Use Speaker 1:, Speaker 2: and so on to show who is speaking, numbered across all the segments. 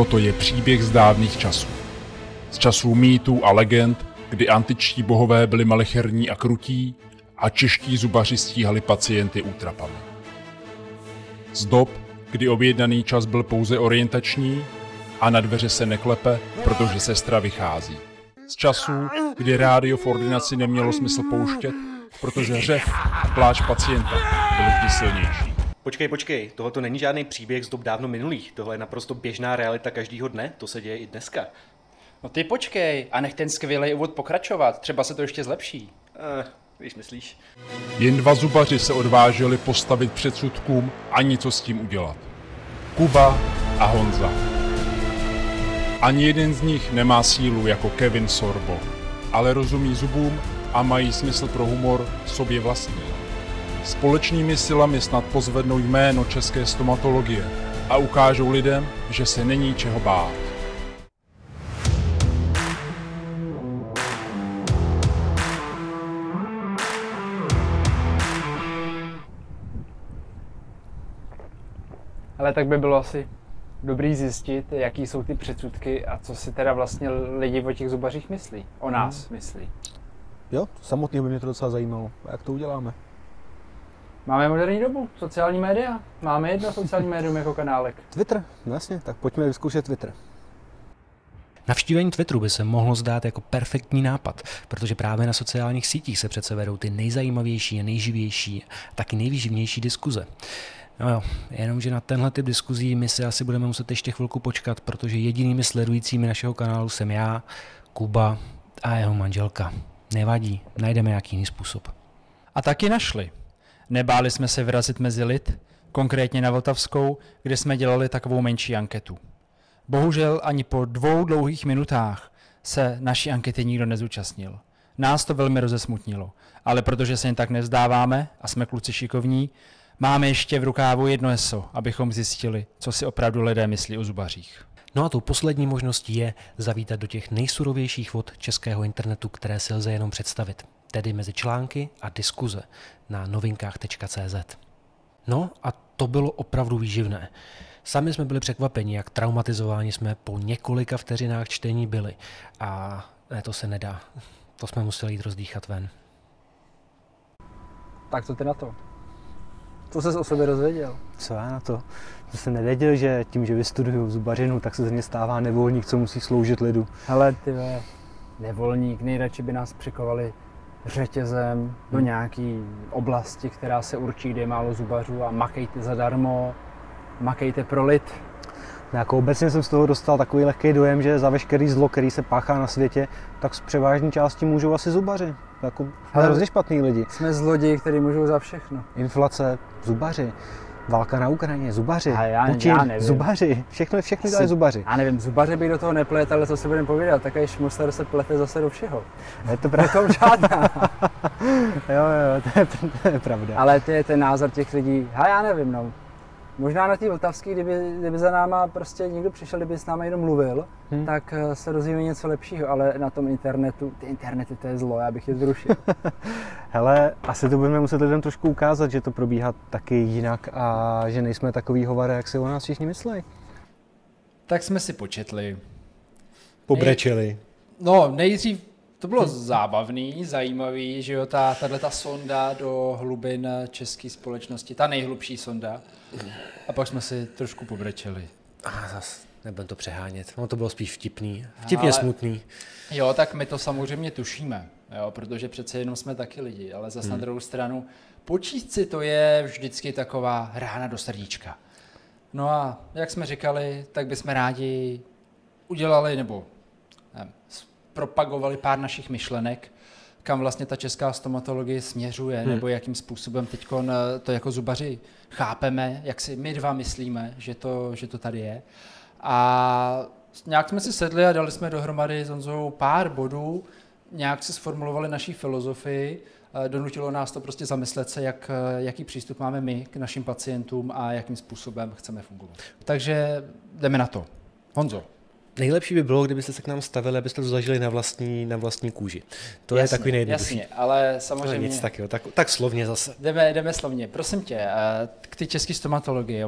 Speaker 1: Toto je příběh z dávných časů. Z časů mýtů a legend, kdy antičtí bohové byli malicherní a krutí a čeští zubaři stíhali pacienty útrapami. Z dob, kdy objednaný čas byl pouze orientační a na dveře se neklepe, protože sestra vychází. Z časů, kdy rádio v ordinaci nemělo smysl pouštět, protože řev a pláč pacienta byly vždy silnější.
Speaker 2: Počkej, počkej, tohle to není žádný příběh z dob dávno minulých. Tohle je naprosto běžná realita každýho dne, to se děje i dneska.
Speaker 3: No ty počkej a nech ten skvělý úvod pokračovat, třeba se to ještě zlepší.
Speaker 2: Eh, když myslíš.
Speaker 1: Jen dva zubaři se odvážili postavit předsudkům a něco s tím udělat. Kuba a Honza. Ani jeden z nich nemá sílu jako Kevin Sorbo, ale rozumí zubům a mají smysl pro humor sobě vlastní. Společnými silami snad pozvednou jméno české stomatologie a ukážou lidem, že se není čeho bát.
Speaker 3: Ale tak by bylo asi dobrý zjistit, jaký jsou ty předsudky a co si teda vlastně lidi o těch zubařích myslí. O nás myslí.
Speaker 4: Jo, samotný by mě to docela zajímalo. A jak to uděláme?
Speaker 3: Máme moderní dobu, sociální média. Máme jedno sociální médium jako kanálek.
Speaker 4: Twitter, no jasně, tak pojďme vyzkoušet Twitter.
Speaker 5: Navštívení Twitteru by se mohlo zdát jako perfektní nápad, protože právě na sociálních sítích se přece vedou ty nejzajímavější a nejživější a taky nejvýživnější diskuze. No jo, jenomže na tenhle typ diskuzí my si asi budeme muset ještě chvilku počkat, protože jedinými sledujícími našeho kanálu jsem já, Kuba a jeho manželka. Nevadí, najdeme nějaký jiný způsob.
Speaker 6: A taky našli. Nebáli jsme se vyrazit mezi lid, konkrétně na Vltavskou, kde jsme dělali takovou menší anketu. Bohužel ani po dvou dlouhých minutách se naší ankety nikdo nezúčastnil. Nás to velmi rozesmutnilo, ale protože se jen tak nevzdáváme a jsme kluci šikovní, máme ještě v rukávu jedno eso, abychom zjistili, co si opravdu lidé myslí o zubařích.
Speaker 5: No a tou poslední možností je zavítat do těch nejsurovějších vod českého internetu, které si lze jenom představit, tedy mezi články a diskuze na novinkách.cz. No a to bylo opravdu výživné. Sami jsme byli překvapeni, jak traumatizováni jsme po několika vteřinách čtení byli. A ne, to se nedá. To jsme museli jít rozdýchat ven.
Speaker 3: Tak co ty na to? Co jsi o sobě dozvěděl?
Speaker 4: Co já na to? To jsem nevěděl, že tím, že vystuduju zubařinu, tak se ze mě stává nevolník, co musí sloužit lidu.
Speaker 3: Hele, ty ve, nevolník, nejradši by nás přikovali řetězem do
Speaker 4: Hmm.
Speaker 3: nějaký oblasti, která se určí, kde je málo zubařů a makejte zadarmo, makejte pro lid.
Speaker 4: Jako obecně jsem z toho dostal takový lehký dojem, že za veškerý zlo, který se páchá na světě, tak z převážné části můžou asi zubaři. Jako hrozně špatný lidi.
Speaker 3: Jsme zloději, kteří můžou za všechno.
Speaker 4: Inflace, zubaři. Válka na Ukrajině, zubaři.
Speaker 3: A já-
Speaker 4: Putin,
Speaker 3: já nevím.
Speaker 4: zubaři. Všechno, všechno dělají
Speaker 3: Si-
Speaker 4: zubaři.
Speaker 3: Já nevím, zubaře bych do toho neplet, ale co si budeme povídat, takový šmusler se plete zase do všeho.
Speaker 4: Je to
Speaker 3: Je
Speaker 4: pravda.
Speaker 3: to žádná.
Speaker 4: jo, jo, to je, to je pravda.
Speaker 3: ale to je ten názor těch lidí, a já nevím, no. Možná na té Vltavské, kdyby, kdyby za náma prostě někdo přišel, kdyby s náma jenom mluvil,
Speaker 4: Hmm.
Speaker 3: tak eh, se dozvíme něco lepšího, ale na tom internetu, ty internety to je zlo, já bych je zrušil.
Speaker 4: Hele, asi to budeme muset lidem trošku ukázat, že to probíhá taky jinak a že nejsme takový hovary, jak si o nás všichni myslí.
Speaker 6: Tak jsme si početli.
Speaker 4: Pobrečeli.
Speaker 6: No, nejdřív to bylo zábavný, zajímavý, že jo, ta, tato sonda do hlubin české společnosti, ta nejhlubší sonda. A pak jsme si trošku pobrečeli.
Speaker 5: A zas nebudem to přehánět. No to bylo spíš vtipný. Vtipně
Speaker 6: Ale-
Speaker 5: smutný.
Speaker 6: Jo, tak my to samozřejmě tušíme, jo, protože přece jenom jsme taky lidi, ale zase hmm. na druhou stranu, počíst si to je vždycky taková rána do srdíčka. No a jak jsme říkali, tak bychom rádi udělali nebo nevím, propagovali pár našich myšlenek, kam vlastně ta česká stomatologie směřuje, hmm. nebo jakým způsobem teď to jako zubaři chápeme, jak si my dva myslíme, že to, že to tady je. A nějak jsme si sedli a dali jsme dohromady s Honzou pár bodů, nějak si sformulovali naší filozofii, eh, donutilo nás to prostě zamyslet se, jak, eh, jaký přístup máme my k našim pacientům a jakým způsobem chceme fungovat. Takže jdeme na to. Honzo,
Speaker 5: nejlepší by bylo, kdybyste se k nám stavili, abyste to zažili na vlastní, na vlastní kůži. To
Speaker 6: jasně,
Speaker 5: je takový nejjednodušší.
Speaker 6: Jasně, ale samozřejmě...
Speaker 5: nic tak, jo, tak, tak slovně zase.
Speaker 6: Jdeme, jdeme slovně. Prosím tě, k ty české stomatologii,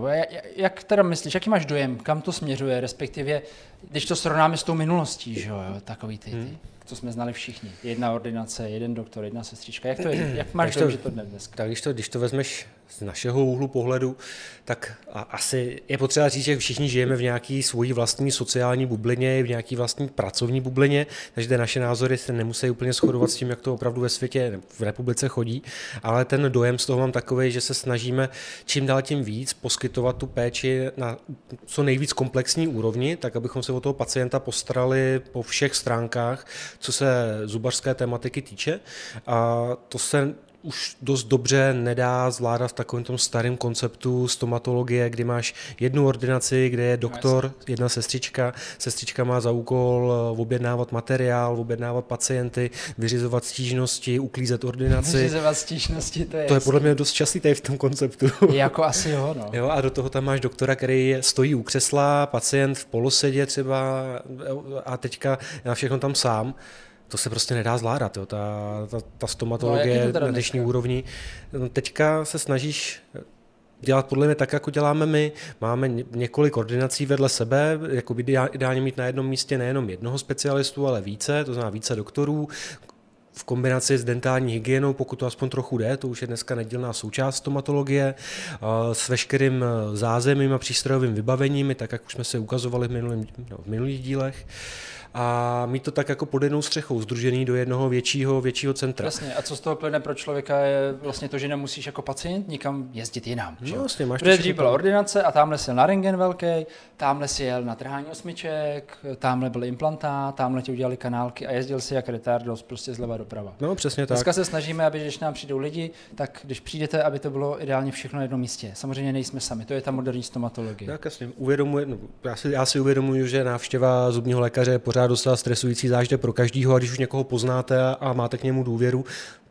Speaker 6: jak, teda myslíš, jaký máš dojem, kam to směřuje, respektive, když to srovnáme s tou minulostí, že jo, takový ty, ty, co jsme znali všichni. Jedna ordinace, jeden doktor, jedna sestřička. Jak, to je, jak máš dojem,
Speaker 5: to-
Speaker 6: že to dnes dneska?
Speaker 5: Tak když to, když to vezmeš z našeho úhlu pohledu, tak asi je potřeba říct, že všichni žijeme v nějaké svojí vlastní sociální bublině, v nějaké vlastní pracovní bublině, takže ty naše názory se nemusí úplně shodovat s tím, jak to opravdu ve světě, v republice chodí, ale ten dojem z toho mám takový, že se snažíme čím dál tím víc poskytovat tu péči na co nejvíc komplexní úrovni, tak abychom se o toho pacienta postarali po všech stránkách, co se zubařské tematiky týče. A to se už dost dobře nedá zvládat v takovém tom starém konceptu stomatologie, kdy máš jednu ordinaci, kde je doktor, jedna sestřička. Sestřička má za úkol eh, objednávat materiál, objednávat pacienty, vyřizovat stížnosti, uklízet ordinaci.
Speaker 6: Vyřizovat stížnosti, to je,
Speaker 5: To je podle mě dost častý tady v tom konceptu.
Speaker 6: Jako asi jo, no.
Speaker 5: Jo, a do toho tam máš doktora, který stojí u křesla, pacient v polosedě třeba a teďka na všechno tam sám. To se prostě nedá zvládat, jo. Ta, ta, ta
Speaker 6: No,
Speaker 5: stomatologie
Speaker 6: teda
Speaker 5: na dnešní
Speaker 6: dneska?
Speaker 5: úrovni. No, Teďka se snažíš dělat podle mě tak, jako děláme my. Máme ně- několik ordinací vedle sebe, jako by ideál- ideálně mít na jednom místě nejenom jednoho specialistu, ale více, to znamená více doktorů, v kombinaci s dentální hygienou, pokud to aspoň trochu jde, to už je dneska nedílná součást stomatologie, s veškerým zázemím a přístrojovým vybavením, tak jak už jsme se ukazovali v, minulým, no, v minulých dílech. A mít to tak jako pod jednou střechou, združený do jednoho většího, většího centra.
Speaker 6: Jasně, a co z toho plyne pro člověka je vlastně to, že nemusíš jako pacient nikam jezdit jinam. že
Speaker 5: No, vlastně máš to
Speaker 6: Protože dřív byla ordinace a tamhle si jel na rengen velký, tamhle si jel na trhání osmiček, tamhle byl implantát, tamhle ti udělali kanálky a jezdil si jak retardos prostě zleva doprava.
Speaker 5: No, přesně tak.
Speaker 6: Dneska se snažíme, aby když nám přijdou lidi, tak když přijdete, aby to bylo ideálně všechno na jednom místě. Samozřejmě nejsme sami, to je ta moderní stomatologie.
Speaker 5: Tak jasně, uvědomuje, no, já, si, já si uvědomuji, že návštěva zubního lékaře je pořád docela stresující zážitě pro každýho a když už někoho poznáte a, a máte k němu důvěru,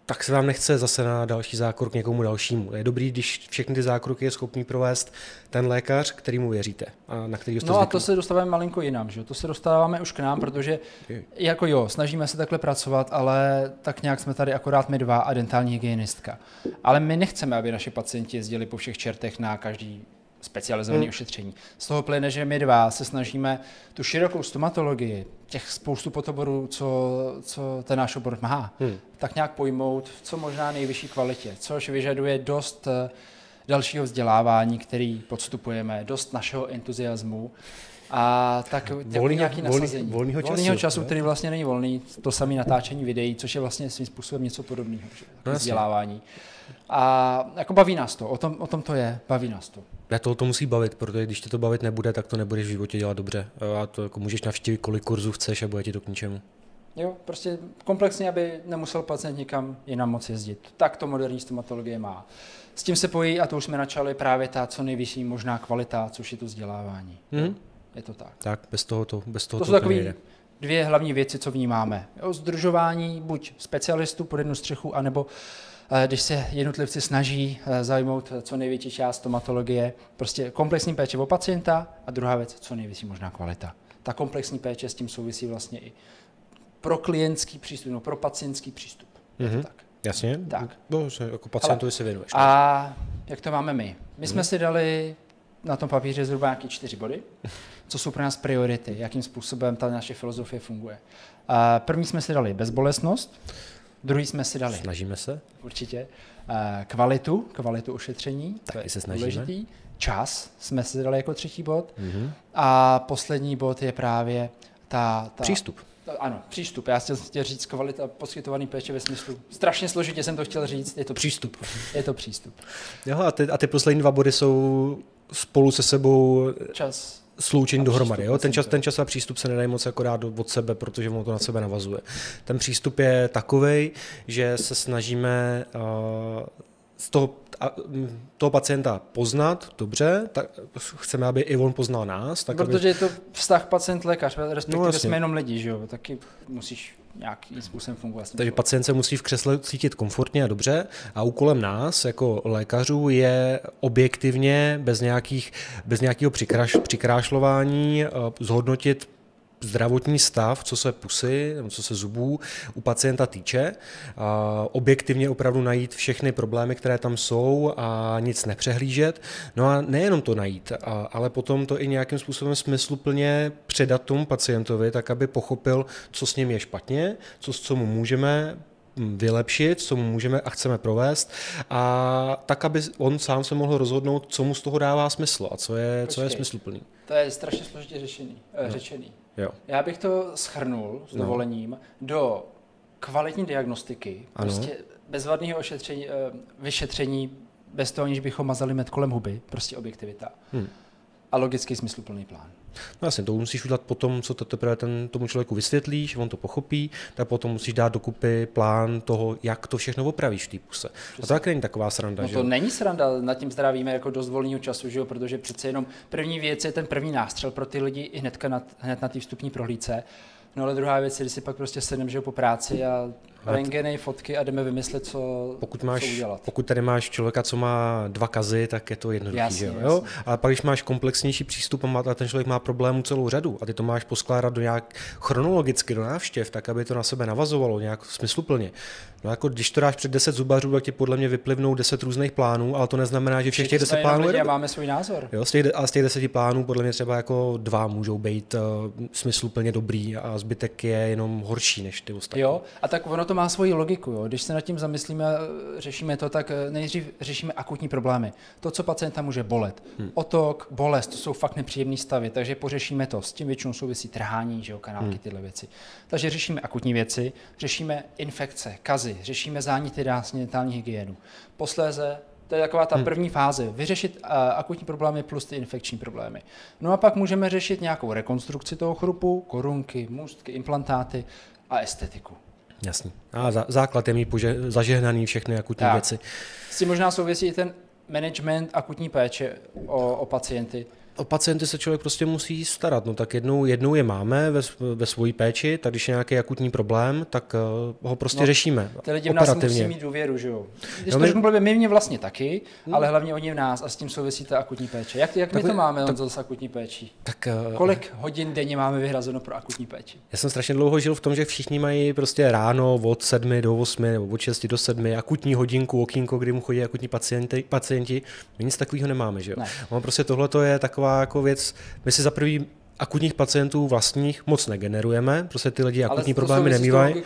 Speaker 5: tak se vám nechce zase na další zákrok někomu dalšímu. Je dobrý, když všechny ty zákroky je schopný provést ten lékař, kterýmu věříte a na který jste
Speaker 6: No a
Speaker 5: zvyklí.
Speaker 6: to se dostáváme malinko jinam, že? to se dostáváme už k nám, protože jako jo, snažíme se takhle pracovat, ale tak nějak jsme tady akorát my dva a dentální hygienistka. Ale my nechceme, aby naši pacienti jezdili po všech čertech na každý specializovaný hmm. ošetření. Z toho plyne, že my dva se snažíme tu širokou stomatologii, těch spoustu potoborů, co, co ten náš obor má, hmm. tak nějak pojmout v co možná nejvyšší kvalitě, což vyžaduje dost eh, dalšího vzdělávání, který podstupujeme, dost našeho entuziasmu a tak
Speaker 5: Volnýho-
Speaker 6: nějaký
Speaker 5: volný-
Speaker 6: nasazení.
Speaker 5: volnýho času,
Speaker 6: volnýho času
Speaker 5: jo.
Speaker 6: který vlastně není volný, to samé natáčení videí, což je vlastně svým způsobem něco podobného?
Speaker 5: No
Speaker 6: vzdělávání. A jako baví nás to, o tom, o tom to je, baví nás to.
Speaker 5: Já to, to musí bavit, protože když tě to bavit nebude, tak to nebudeš v životě dělat dobře. A to jako můžeš navštívit kolik kurzů chceš a bude ti to k ničemu.
Speaker 6: Jo, prostě komplexně, aby nemusel pacient nikam jinam moc jezdit. Tak to moderní stomatologie má. S tím se pojí, a to už jsme načali, právě ta co nejvyšší možná kvalita, což je to vzdělávání.
Speaker 5: Mhm.
Speaker 6: Je to tak.
Speaker 5: Tak bez toho to, bez toho
Speaker 6: To
Speaker 5: to,
Speaker 6: jsou takové dvě hlavní věci, co vnímáme. Jo, združování buď specialistů pod jednu střechu, anebo eh, když se jednotlivci snaží eh, zajmout co největší část stomatologie, prostě komplexní péče o pacienta a druhá věc, co nejvyšší možná kvalita. Ta komplexní péče s tím souvisí vlastně i pro klientský přístup, no pro pacientský přístup.
Speaker 5: Mhm.
Speaker 6: tak.
Speaker 5: Jasně?
Speaker 6: Tak.
Speaker 5: No, se, jako pacientovi se věnuješ.
Speaker 6: A jak to máme my? My jsme si dali na tom papíře zhruba nějaké čtyři body, co jsou pro nás priority, jakým způsobem ta naše filozofie funguje. A První jsme si dali bezbolestnost, druhý jsme si dali
Speaker 5: Snažíme se.
Speaker 6: určitě eh, kvalitu, kvalitu ošetření,
Speaker 5: Taky se snažíme.
Speaker 6: důležitý. Čas jsme si dali jako třetí bod.
Speaker 5: Mhm.
Speaker 6: A poslední bod je právě ta... ta
Speaker 5: Přístup.
Speaker 6: ta- Ano, přístup. Já jsem chtěl říct kvalita poskytovaný péče ve smyslu, strašně složitě jsem to chtěl říct, je to přístup. Je to přístup.
Speaker 5: Jo, a ty, a ty poslední dva body jsou spolu se sebou
Speaker 6: Čas,
Speaker 5: sloučení dohromady. Jo? Ten, čas, ten čas a přístup se nedají moc jako dát od sebe, protože ono to na sebe navazuje. Ten přístup je takový, že se snažíme uh, z toho, toho pacienta poznat dobře, tak chceme, aby i on poznal nás. Tak
Speaker 6: Protože je to vztah pacient-lékař, respektive
Speaker 5: No, jasně.
Speaker 6: jsme jenom lidi, že jo? Taky musíš nějakým způsobem fungovat.
Speaker 5: Takže pacient se musí v křesle cítit komfortně a dobře a úkolem nás jako lékařů je objektivně, bez, nějakých, bez nějakého přikráš, přikrášlování, eh, zhodnotit zdravotní stav, co se pusy, co se zubů u pacienta týče, a objektivně opravdu najít všechny problémy, které tam jsou a nic nepřehlížet. No a nejenom to najít, a, ale potom to i nějakým způsobem smysluplně předat tomu pacientovi, tak aby pochopil, co s ním je špatně, co, co mu můžeme vylepšit, co mu můžeme a chceme provést a tak, aby on sám se mohl rozhodnout, co mu z toho dává smysl a co je, co je smysluplný.
Speaker 6: To je strašně složitě řešený, no. řečený.
Speaker 5: Jo.
Speaker 6: Já bych to schrnul s dovolením no. do kvalitní diagnostiky, ano. prostě bezvadného ošetření, eh, vyšetření, bez toho, aniž bychom mazali med kolem huby, prostě objektivita. Hmm. A logický smysluplný plán.
Speaker 5: No jasně, to musíš udělat potom, co to teprve ten, tomu člověku vysvětlíš, on to pochopí, tak potom musíš dát dokupy plán toho, jak to všechno opravíš v té puse. Přesně. A to tak není taková sranda.
Speaker 6: No
Speaker 5: že
Speaker 6: to není sranda, nad tím zdravíme jako dost volného času, že jo? protože přece jenom první věc je ten první nástřel pro ty lidi i hnedka na, hned na té vstupní prohlídce. No ale druhá věc je, když si pak prostě sedneme, že po práci a rengeny, fotky a jdeme vymyslet, co,
Speaker 5: pokud máš,
Speaker 6: co udělat.
Speaker 5: Pokud tady máš člověka, co má dva kazy, tak je to jednoduché. Jasně, jo? Jasně. Ale pak, když máš komplexnější přístup a, má, a ten člověk má problémů celou řadu a ty to máš poskládat do nějak chronologicky do návštěv, tak aby to na sebe navazovalo nějak smysluplně, No jako když to dáš před 10 zubařů, tak ti podle mě vyplivnou 10 různých plánů, ale to neznamená, že všech těch 10 plánů
Speaker 6: je. máme svůj názor.
Speaker 5: Jo, z těch, a z těch 10 plánů podle mě třeba jako dva můžou být uh, smysluplně dobrý a zbytek je jenom horší než ty ostatní.
Speaker 6: Jo, a tak ono to má svoji logiku. Jo. Když se nad tím zamyslíme řešíme to, tak eh, nejdřív řešíme akutní problémy. To, co pacienta může bolet. Hmm. Otok, bolest, to jsou fakt nepříjemné stavy, takže pořešíme to. S tím většinou souvisí trhání, že jo, kanálky, hmm. tyhle věci. Takže řešíme akutní věci, řešíme infekce, kazy, řešíme záněty dentální hygienu. Posléze to je taková ta hmm. první fáze, vyřešit uh, akutní problémy plus ty infekční problémy. No a pak můžeme řešit nějakou rekonstrukci toho chrupu, korunky, můstky, implantáty a estetiku.
Speaker 5: Jasně. A za, základ je mít pože- zažehnaný všechny akutní tak. věci.
Speaker 6: S tím možná souvisí i ten management akutní péče o, o pacienty
Speaker 5: o pacienty se člověk prostě musí starat. No tak jednou, jednou je máme ve, ve svojí péči, tak když je nějaký akutní problém, tak uh, ho prostě no, řešíme.
Speaker 6: Ty lidi v nás musí mít důvěru, že jo? Když no, to řeknu, my... my mě vlastně taky, hmm. ale hlavně oni v nás a s tím souvisí ta akutní péče. Jak, jak my to máme tak, s akutní péčí? Tak, uh, Kolik hodin denně máme vyhrazeno pro akutní péči?
Speaker 5: Já jsem strašně dlouho žil v tom, že všichni mají prostě ráno od 7 do 8 nebo od 6 do 7 akutní hodinku, okýnko, kdy mu chodí akutní pacienti. pacienti. My nic takového nemáme, že jo? Ne. On prostě tohle je taková taková jako věc, my si za prvý akutních pacientů vlastních moc negenerujeme, prostě ty lidi akutní problémy nemývají.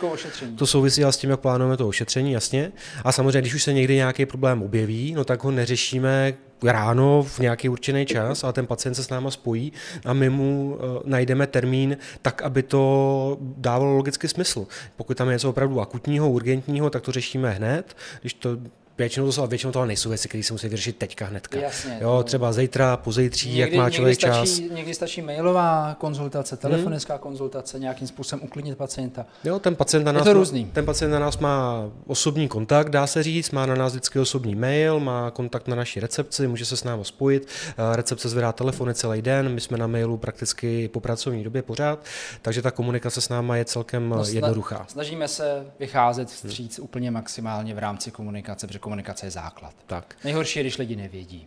Speaker 5: To souvisí ale s tím, jak plánujeme to ošetření, jasně. A samozřejmě, když už se někdy nějaký problém objeví, no tak ho neřešíme ráno v nějaký určený čas, ale ten pacient se s náma spojí a my mu uh, najdeme termín tak, aby to dávalo logicky smysl. Pokud tam je něco opravdu akutního, urgentního, tak to řešíme hned. Když to většinou to, většinou to nejsou věci, které se musí vyřešit teďka hnedka.
Speaker 6: Jasně,
Speaker 5: jo, třeba zítra, pozítří, někdy, jak má člověk
Speaker 6: někdy
Speaker 5: čas.
Speaker 6: Stačí, někdy stačí mailová konzultace, telefonická hmm. konzultace, nějakým způsobem uklidnit pacienta.
Speaker 5: Jo, ten pacient, na nás,
Speaker 6: to různý.
Speaker 5: ten pacient na nás má osobní kontakt, dá se říct, má na nás vždycky osobní mail, má kontakt na naší recepci, může se s námi spojit. Eh, recepce zvedá telefony celý den, my jsme na mailu prakticky po pracovní době pořád, takže ta komunikace s náma je celkem no, jednoduchá.
Speaker 6: Snažíme se vycházet vstříc hmm. úplně maximálně v rámci komunikace, protože komunikace je základ.
Speaker 5: Tak.
Speaker 6: Nejhorší je, když lidi nevědí.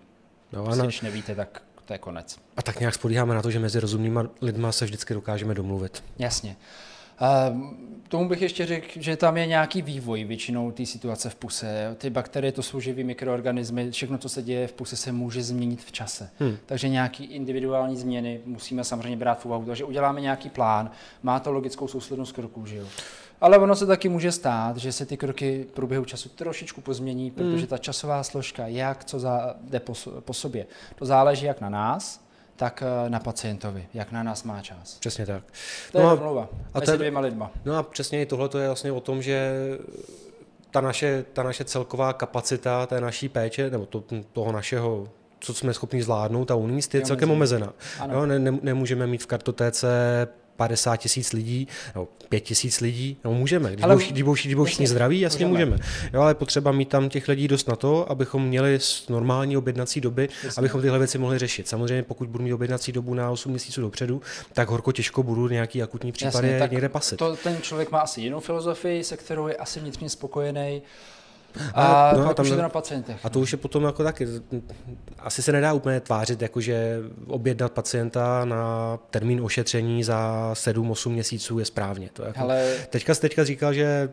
Speaker 6: No, prostě, Když nevíte, tak to je konec.
Speaker 5: A tak nějak spodíháme na to, že mezi rozumnými lidmi se vždycky dokážeme domluvit.
Speaker 6: Jasně. A tomu bych ještě řekl, že tam je nějaký vývoj většinou té situace v puse. Ty bakterie to jsou živý mikroorganismy, všechno, co se děje v puse, se může změnit v čase. Hmm. Takže nějaký individuální změny musíme samozřejmě brát v úvahu. Takže uděláme nějaký plán, má to logickou souslednost kroků, že jo? Ale ono se taky může stát, že se ty kroky v průběhu času trošičku pozmění, protože hmm. ta časová složka, jak co za, jde po, po sobě, to záleží jak na nás, tak eh, na pacientovi, jak na nás má čas.
Speaker 5: Přesně tak.
Speaker 6: To no je domluva a mezi dvěma lidma.
Speaker 5: No a přesně tohle je vlastně o tom, že ta naše, ta naše celková kapacita té naší péče, nebo to, toho našeho co jsme schopni zvládnout a uníst, je celkem omezená. Jo, ne, ne, nemůžeme mít v kartotéce 50 tisíc lidí, nebo 5 tisíc lidí, no můžeme, když, ale, budou, když, budou, když budou všichni zdraví, jasně můžeme. můžeme. Jo, ale potřeba mít tam těch lidí dost na to, abychom měli normální objednací doby, jasně. abychom tyhle věci mohli řešit. Samozřejmě, pokud budu mít objednací dobu na 8 měsíců dopředu, tak horko těžko budu nějaký akutní případy jasně, někde pasit.
Speaker 6: To, ten člověk má asi jinou filozofii, se kterou je asi vnitřně spokojený. A,
Speaker 5: no,
Speaker 6: pak
Speaker 5: tam
Speaker 6: už je to na pacientech.
Speaker 5: A to už je potom jako taky, asi se nedá úplně tvářit, jakože objednat pacienta na termín ošetření za 7-8 měsíců je správně. To jako,
Speaker 6: Ale
Speaker 5: teďka, teďka říkal, že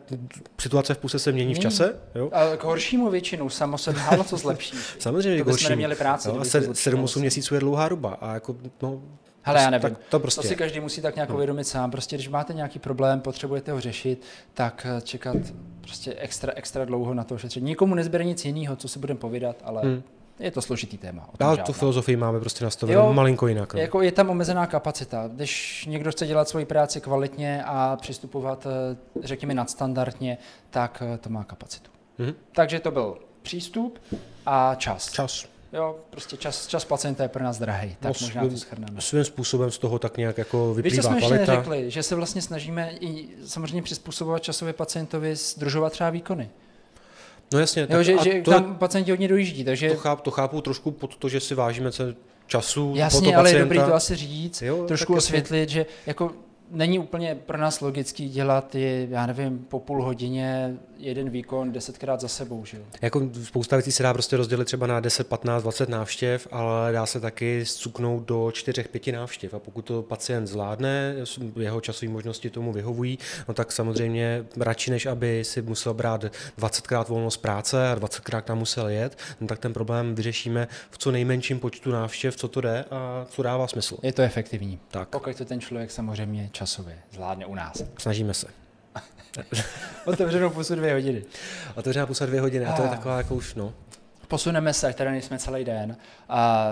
Speaker 5: situace v puse se mění v čase. Jo?
Speaker 6: a k horšímu většinou, samo se málo co zlepší.
Speaker 5: Samozřejmě,
Speaker 6: to
Speaker 5: k horšímu.
Speaker 6: neměli práci. Zlepšilo
Speaker 5: 7-8
Speaker 6: vlastně.
Speaker 5: měsíců je dlouhá doba. A jako, no,
Speaker 6: Hele, já
Speaker 5: tak
Speaker 6: nevím.
Speaker 5: to prostě.
Speaker 6: To si každý musí tak nějak uvědomit sám. Prostě když máte nějaký problém, potřebujete ho řešit, tak eh, čekat prostě extra, extra dlouho na to ošetření. Nikomu nezbere nic jiného, co si budeme povídat, ale
Speaker 5: Hmm.
Speaker 6: je to složitý téma.
Speaker 5: Ale
Speaker 6: žádná.
Speaker 5: tu filozofii máme prostě nastavenou
Speaker 6: Jo,
Speaker 5: malinko jinak. No.
Speaker 6: Jako je tam omezená kapacita. Když někdo chce dělat svoji práci kvalitně a přistupovat, eh, řekněme, nadstandardně, tak eh, to má kapacitu.
Speaker 5: Mhm.
Speaker 6: Takže to byl přístup a čas.
Speaker 5: Čas.
Speaker 6: Jo, prostě čas, čas pacienta je pro nás drahý, tak
Speaker 5: No,
Speaker 6: možná
Speaker 5: svým-
Speaker 6: to schrneme.
Speaker 5: Svým způsobem z toho tak nějak jako
Speaker 6: Víš, co
Speaker 5: vyplývá
Speaker 6: jsme ještě neřekli, že se vlastně snažíme i samozřejmě přizpůsobovat časově pacientovi, združovat třeba výkony.
Speaker 5: No jasně,
Speaker 6: Jo,
Speaker 5: tak
Speaker 6: že, že
Speaker 5: to,
Speaker 6: tam pacienti hodně dojíždí, takže
Speaker 5: to, chápu, to chápu trošku pod to, že si vážíme času
Speaker 6: jasně, ale je dobrý to asi říct,
Speaker 5: Jo,
Speaker 6: trošku
Speaker 5: tak jasně.
Speaker 6: osvětlit, že jako není úplně pro nás logický dělat je, já nevím, po půl hodině jeden výkon desetkrát za sebou, že jo.
Speaker 5: Jako spousta věcí se dá prostě rozdělit třeba na 10, 15, 20 návštěv, ale dá se taky zcuknout do 4, 5 návštěv. A pokud to pacient zvládne, jeho časové možnosti tomu vyhovují, no tak samozřejmě radši, než aby si musel brát 20krát volno z práce a 20krát tam musel jet, no tak ten problém vyřešíme v co nejmenším počtu návštěv, co to jde a co dává smysl.
Speaker 6: Je to efektivní.
Speaker 5: Tak,
Speaker 6: Pokud to ten člověk samozřejmě časově zvládne u nás.
Speaker 5: snažíme se.
Speaker 6: Otevřenou pusu dvě hodiny.
Speaker 5: Otevřená pusa dvě hodiny a to je
Speaker 6: Ah.
Speaker 5: taková jako už, no.
Speaker 6: Posuneme se, tady nejsme celý den. A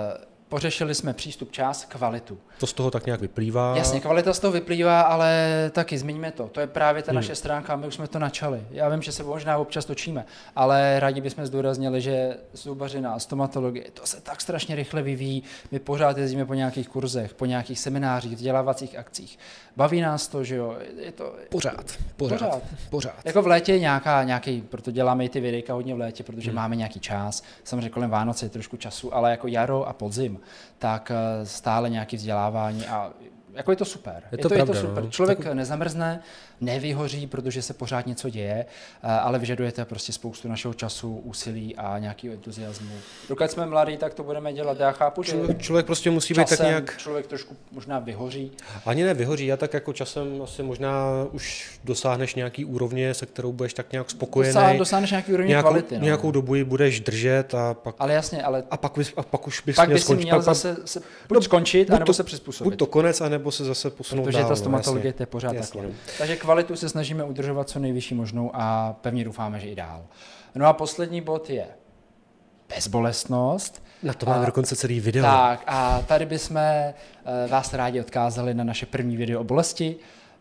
Speaker 6: pořešili jsme přístup, čas, kvalitu.
Speaker 5: To z toho tak nějak vyplývá.
Speaker 6: Jasně, kvalita z toho vyplývá, ale taky zmiňme to. To je právě ta
Speaker 5: Hmm.
Speaker 6: naše stránka, my už jsme to načali. Já vím, že se možná občas točíme, ale rádi bychom zdůraznili, že zubařina a stomatologie, to se tak strašně rychle vyvíjí. My pořád jezdíme po nějakých kurzech, po nějakých seminářích, vzdělávacích akcích. Baví nás to, že jo, je to...
Speaker 5: Pořád, pořád,
Speaker 6: Pořád.
Speaker 5: pořád.
Speaker 6: Jako v létě je nějaká, nějaký, proto děláme i ty videjka hodně v létě, protože
Speaker 5: Hmm.
Speaker 6: máme nějaký čas. Samozřejmě kolem Vánoce je trošku času, ale jako jaro a podzim, tak eh, stále nějaký vzdělávání a jako je to super.
Speaker 5: Je
Speaker 6: je
Speaker 5: to
Speaker 6: to, je
Speaker 5: pravda,
Speaker 6: to super.
Speaker 5: no.
Speaker 6: Člověk
Speaker 5: Tak-
Speaker 6: nezamrzne, nevyhoří, protože se pořád něco děje, eh, ale vyžadujete prostě spoustu našeho času, úsilí a nějakého entuziasmu. Dokud jsme mladí, tak to budeme dělat. Já chápu, že
Speaker 5: Člověk, člověk prostě musí být tak nějak,
Speaker 6: člověk trošku možná vyhoří.
Speaker 5: ani ne vyhoří, a tak jako časem asi možná už dosáhneš nějaký úrovně, se kterou budeš tak nějak spokojený.
Speaker 6: Dosáh, dosáhneš nějaký úrovně
Speaker 5: nějakou,
Speaker 6: kvality. No.
Speaker 5: nějakou dobu ji budeš držet a pak,
Speaker 6: Ale jasně, ale
Speaker 5: a pak, bys, a pak už bys
Speaker 6: pak
Speaker 5: měl
Speaker 6: by si
Speaker 5: skončit.
Speaker 6: měl
Speaker 5: pak, pak-
Speaker 6: zase se, buď
Speaker 5: No,
Speaker 6: skončit,
Speaker 5: buď
Speaker 6: anebo
Speaker 5: to-
Speaker 6: se přizpůsobit.
Speaker 5: Buď to konec, anebo se zase posunout
Speaker 6: Protože
Speaker 5: dál.
Speaker 6: ta
Speaker 5: no,
Speaker 6: stomatologie to je pořád
Speaker 5: Jasně,
Speaker 6: takhle.
Speaker 5: no.
Speaker 6: Takže kvalitu se snažíme udržovat co nejvyšší možnou a pevně doufáme, že i dál. No a poslední bod je bezbolestnost.
Speaker 5: Na to máme
Speaker 6: A-
Speaker 5: dokonce celý video.
Speaker 6: Tak a tady bychom eh, vás rádi odkázali na naše první video o bolesti.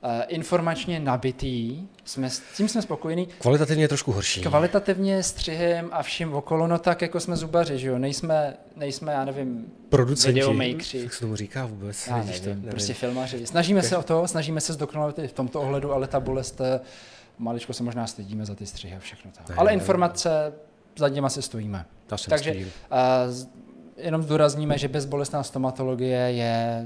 Speaker 6: Eh, Informačně nabitý, jsme, s tím jsme spokojení.
Speaker 5: Kvalitativně trošku horší.
Speaker 6: Kvalitativně střihem a vším okolo, no tak jako jsme zubaři, že jo, nejsme, nejsme já nevím,
Speaker 5: Producenti.
Speaker 6: videomakeri.
Speaker 5: Jak se tomu říká vůbec?
Speaker 6: Já
Speaker 5: Vidíš to?
Speaker 6: nevím, prostě filmaři. Snažíme se o to, snažíme se zdokonalit i v tomto ohledu, ale ta bolest, maličko se možná stydíme za ty střihy a všechno to.
Speaker 5: Ne,
Speaker 6: Ale
Speaker 5: ne,
Speaker 6: informace, za něma se stojíme. Takže uh, jenom zdůrazníme, že bezbolestná stomatologie je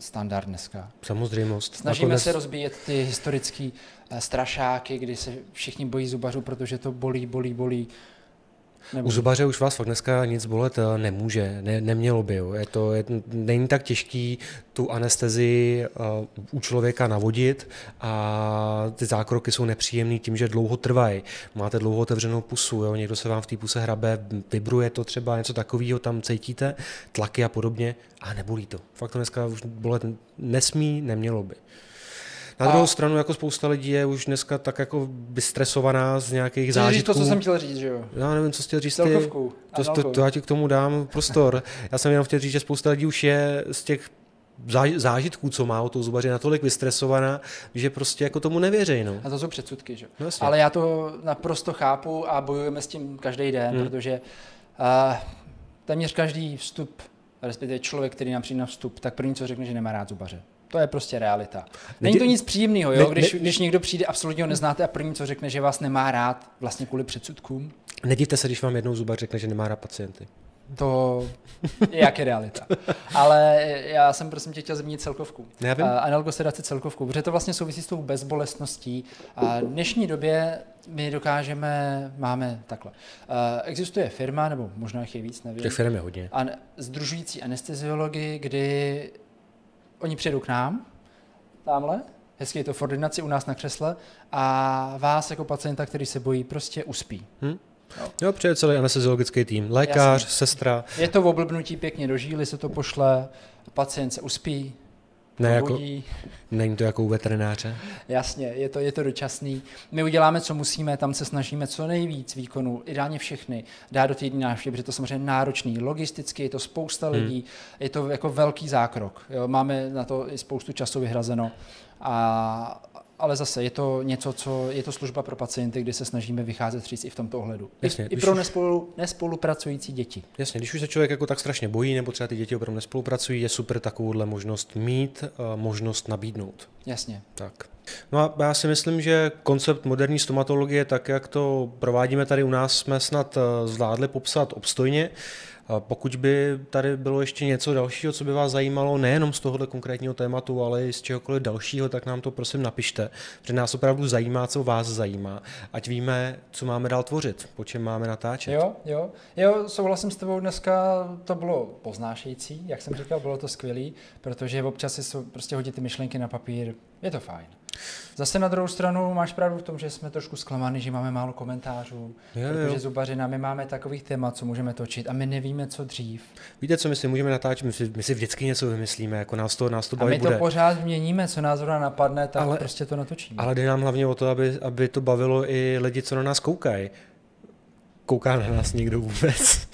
Speaker 6: standard dneska.
Speaker 5: Samozřejmost.
Speaker 6: Snažíme
Speaker 5: Nakonec-
Speaker 6: se rozbíjet ty historické strašáky, kdy se všichni bojí zubařů, protože to bolí, bolí, bolí.
Speaker 5: U zubaře už vás fakt dneska nic bolet eh, nemůže, ne, nemělo by. Jo. Je to, je, není tak těžký tu anestezi uh, u člověka navodit a ty zákroky jsou nepříjemný tím, že dlouho trvají. Máte dlouho otevřenou pusu, jo. někdo se vám v té puse hrabe, vibruje to třeba, něco takového tam cítíte, tlaky a podobně a nebolí to. Fakt to dneska už bolet nesmí, nemělo by. Na
Speaker 6: A-
Speaker 5: druhou stranu, jako spousta lidí je už dneska tak jako vystresovaná z nějakých
Speaker 6: Chci říct
Speaker 5: zážitků.
Speaker 6: to, co jsem chtěl říct, že jo?
Speaker 5: Já nevím, co chtěl říct ty. To, to, to, já ti k tomu dám prostor. Já jsem jenom chtěl říct, že spousta lidí už je z těch zá- zážitků, co má o tou zubaři, natolik vystresovaná, že prostě jako tomu nevěří. No.
Speaker 6: A to jsou předsudky, že? jo?
Speaker 5: No jasně.
Speaker 6: Ale já to naprosto chápu a bojujeme s tím každý den,
Speaker 5: hmm.
Speaker 6: protože uh, téměř každý vstup, respektive člověk, který nám přijde na vstup, tak první, co řekne, že nemá rád zubaře. To je prostě realita. Není to nic příjemného, jo? Když, když někdo přijde, absolutně ho neznáte a první, co řekne, že vás nemá rád, vlastně kvůli předsudkům.
Speaker 5: Nedivte se, když vám jednou zubař řekne, že nemá rád pacienty.
Speaker 6: to je jak je realita. Ale já jsem prosím tě chtěl zmínit celkovku.
Speaker 5: Já vím.
Speaker 6: Analgosedaci celkovku, protože to vlastně souvisí s tou bezbolestností. A v dnešní době my dokážeme, máme takhle. Existuje firma, nebo možná jich je víc, nevím.
Speaker 5: Těch firm je hodně.
Speaker 6: An- združující anesteziology, kdy oni přijedou k nám, tamhle, hezky je to v ordinaci u nás na křesle, a vás jako pacienta, který se bojí, prostě uspí.
Speaker 5: Jo, přijde celý anesteziologický tým. Lékař,
Speaker 6: Jasně.
Speaker 5: sestra,
Speaker 6: Je to v oblbnutí pěkně do žíly, se to pošle, pacient se uspí,
Speaker 5: ne jako, není to jako u veterináře.
Speaker 6: Jasně, je to, je to dočasný. My uděláme, co musíme, tam se snažíme co nejvíc výkonů, ideálně všechny, dát do týdní návštěvy, protože to samozřejmě náročný. Logisticky je to spousta lidí, je to jako velký zákrok. Jo, máme na to i spoustu času vyhrazeno. A, ale zase je to něco, co je to služba pro pacienty, kdy se snažíme vycházet říct i v tomto ohledu.
Speaker 5: Jasně,
Speaker 6: I, i pro
Speaker 5: už-
Speaker 6: nespolu, nespolupracující děti.
Speaker 5: Jasně, když už se člověk jako tak strašně bojí, nebo třeba ty děti opravdu nespolupracují, je super takovouhle možnost mít, a možnost nabídnout.
Speaker 6: Jasně.
Speaker 5: Tak. No a já si myslím, že koncept moderní stomatologie, tak jak to provádíme tady u nás, jsme snad eh, zvládli popsat obstojně. Pokud by tady bylo ještě něco dalšího, co by vás zajímalo, nejenom z tohohle konkrétního tématu, ale i z čehokoliv dalšího, tak nám to prosím napište, protože nás opravdu zajímá, co vás zajímá, ať víme, co máme dál tvořit, po čem máme natáčet.
Speaker 6: Jo, jo, jo, souhlasím s tebou, dneska to bylo poznášející, jak jsem říkal, bylo to skvělý, protože občas si prostě hodit ty myšlenky na papír, je to fajn. Zase na druhou stranu máš pravdu v tom, že jsme trošku zklamaní, že máme málo komentářů,
Speaker 5: Jo,
Speaker 6: protože
Speaker 5: jo.
Speaker 6: zubařina, my máme takových témat, co můžeme točit a my nevíme, co dřív.
Speaker 5: Víte, co my si můžeme natáčet? My si, my si vždycky něco vymyslíme, jako nás to, nás to
Speaker 6: A
Speaker 5: bavit
Speaker 6: my to
Speaker 5: bude.
Speaker 6: pořád měníme, co nás zrovna napadne, tak
Speaker 5: Ale-
Speaker 6: prostě to natočíme.
Speaker 5: Ale jde nám hlavně o to, aby, aby to bavilo i lidi, co na nás koukají. Kouká na nás někdo vůbec?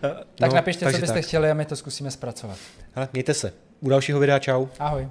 Speaker 6: tak
Speaker 5: No,
Speaker 6: napište, co byste
Speaker 5: tak.
Speaker 6: chtěli a my to zkusíme zpracovat.
Speaker 5: Hele, mějte se. U dalšího videa čau.
Speaker 6: Ahoj.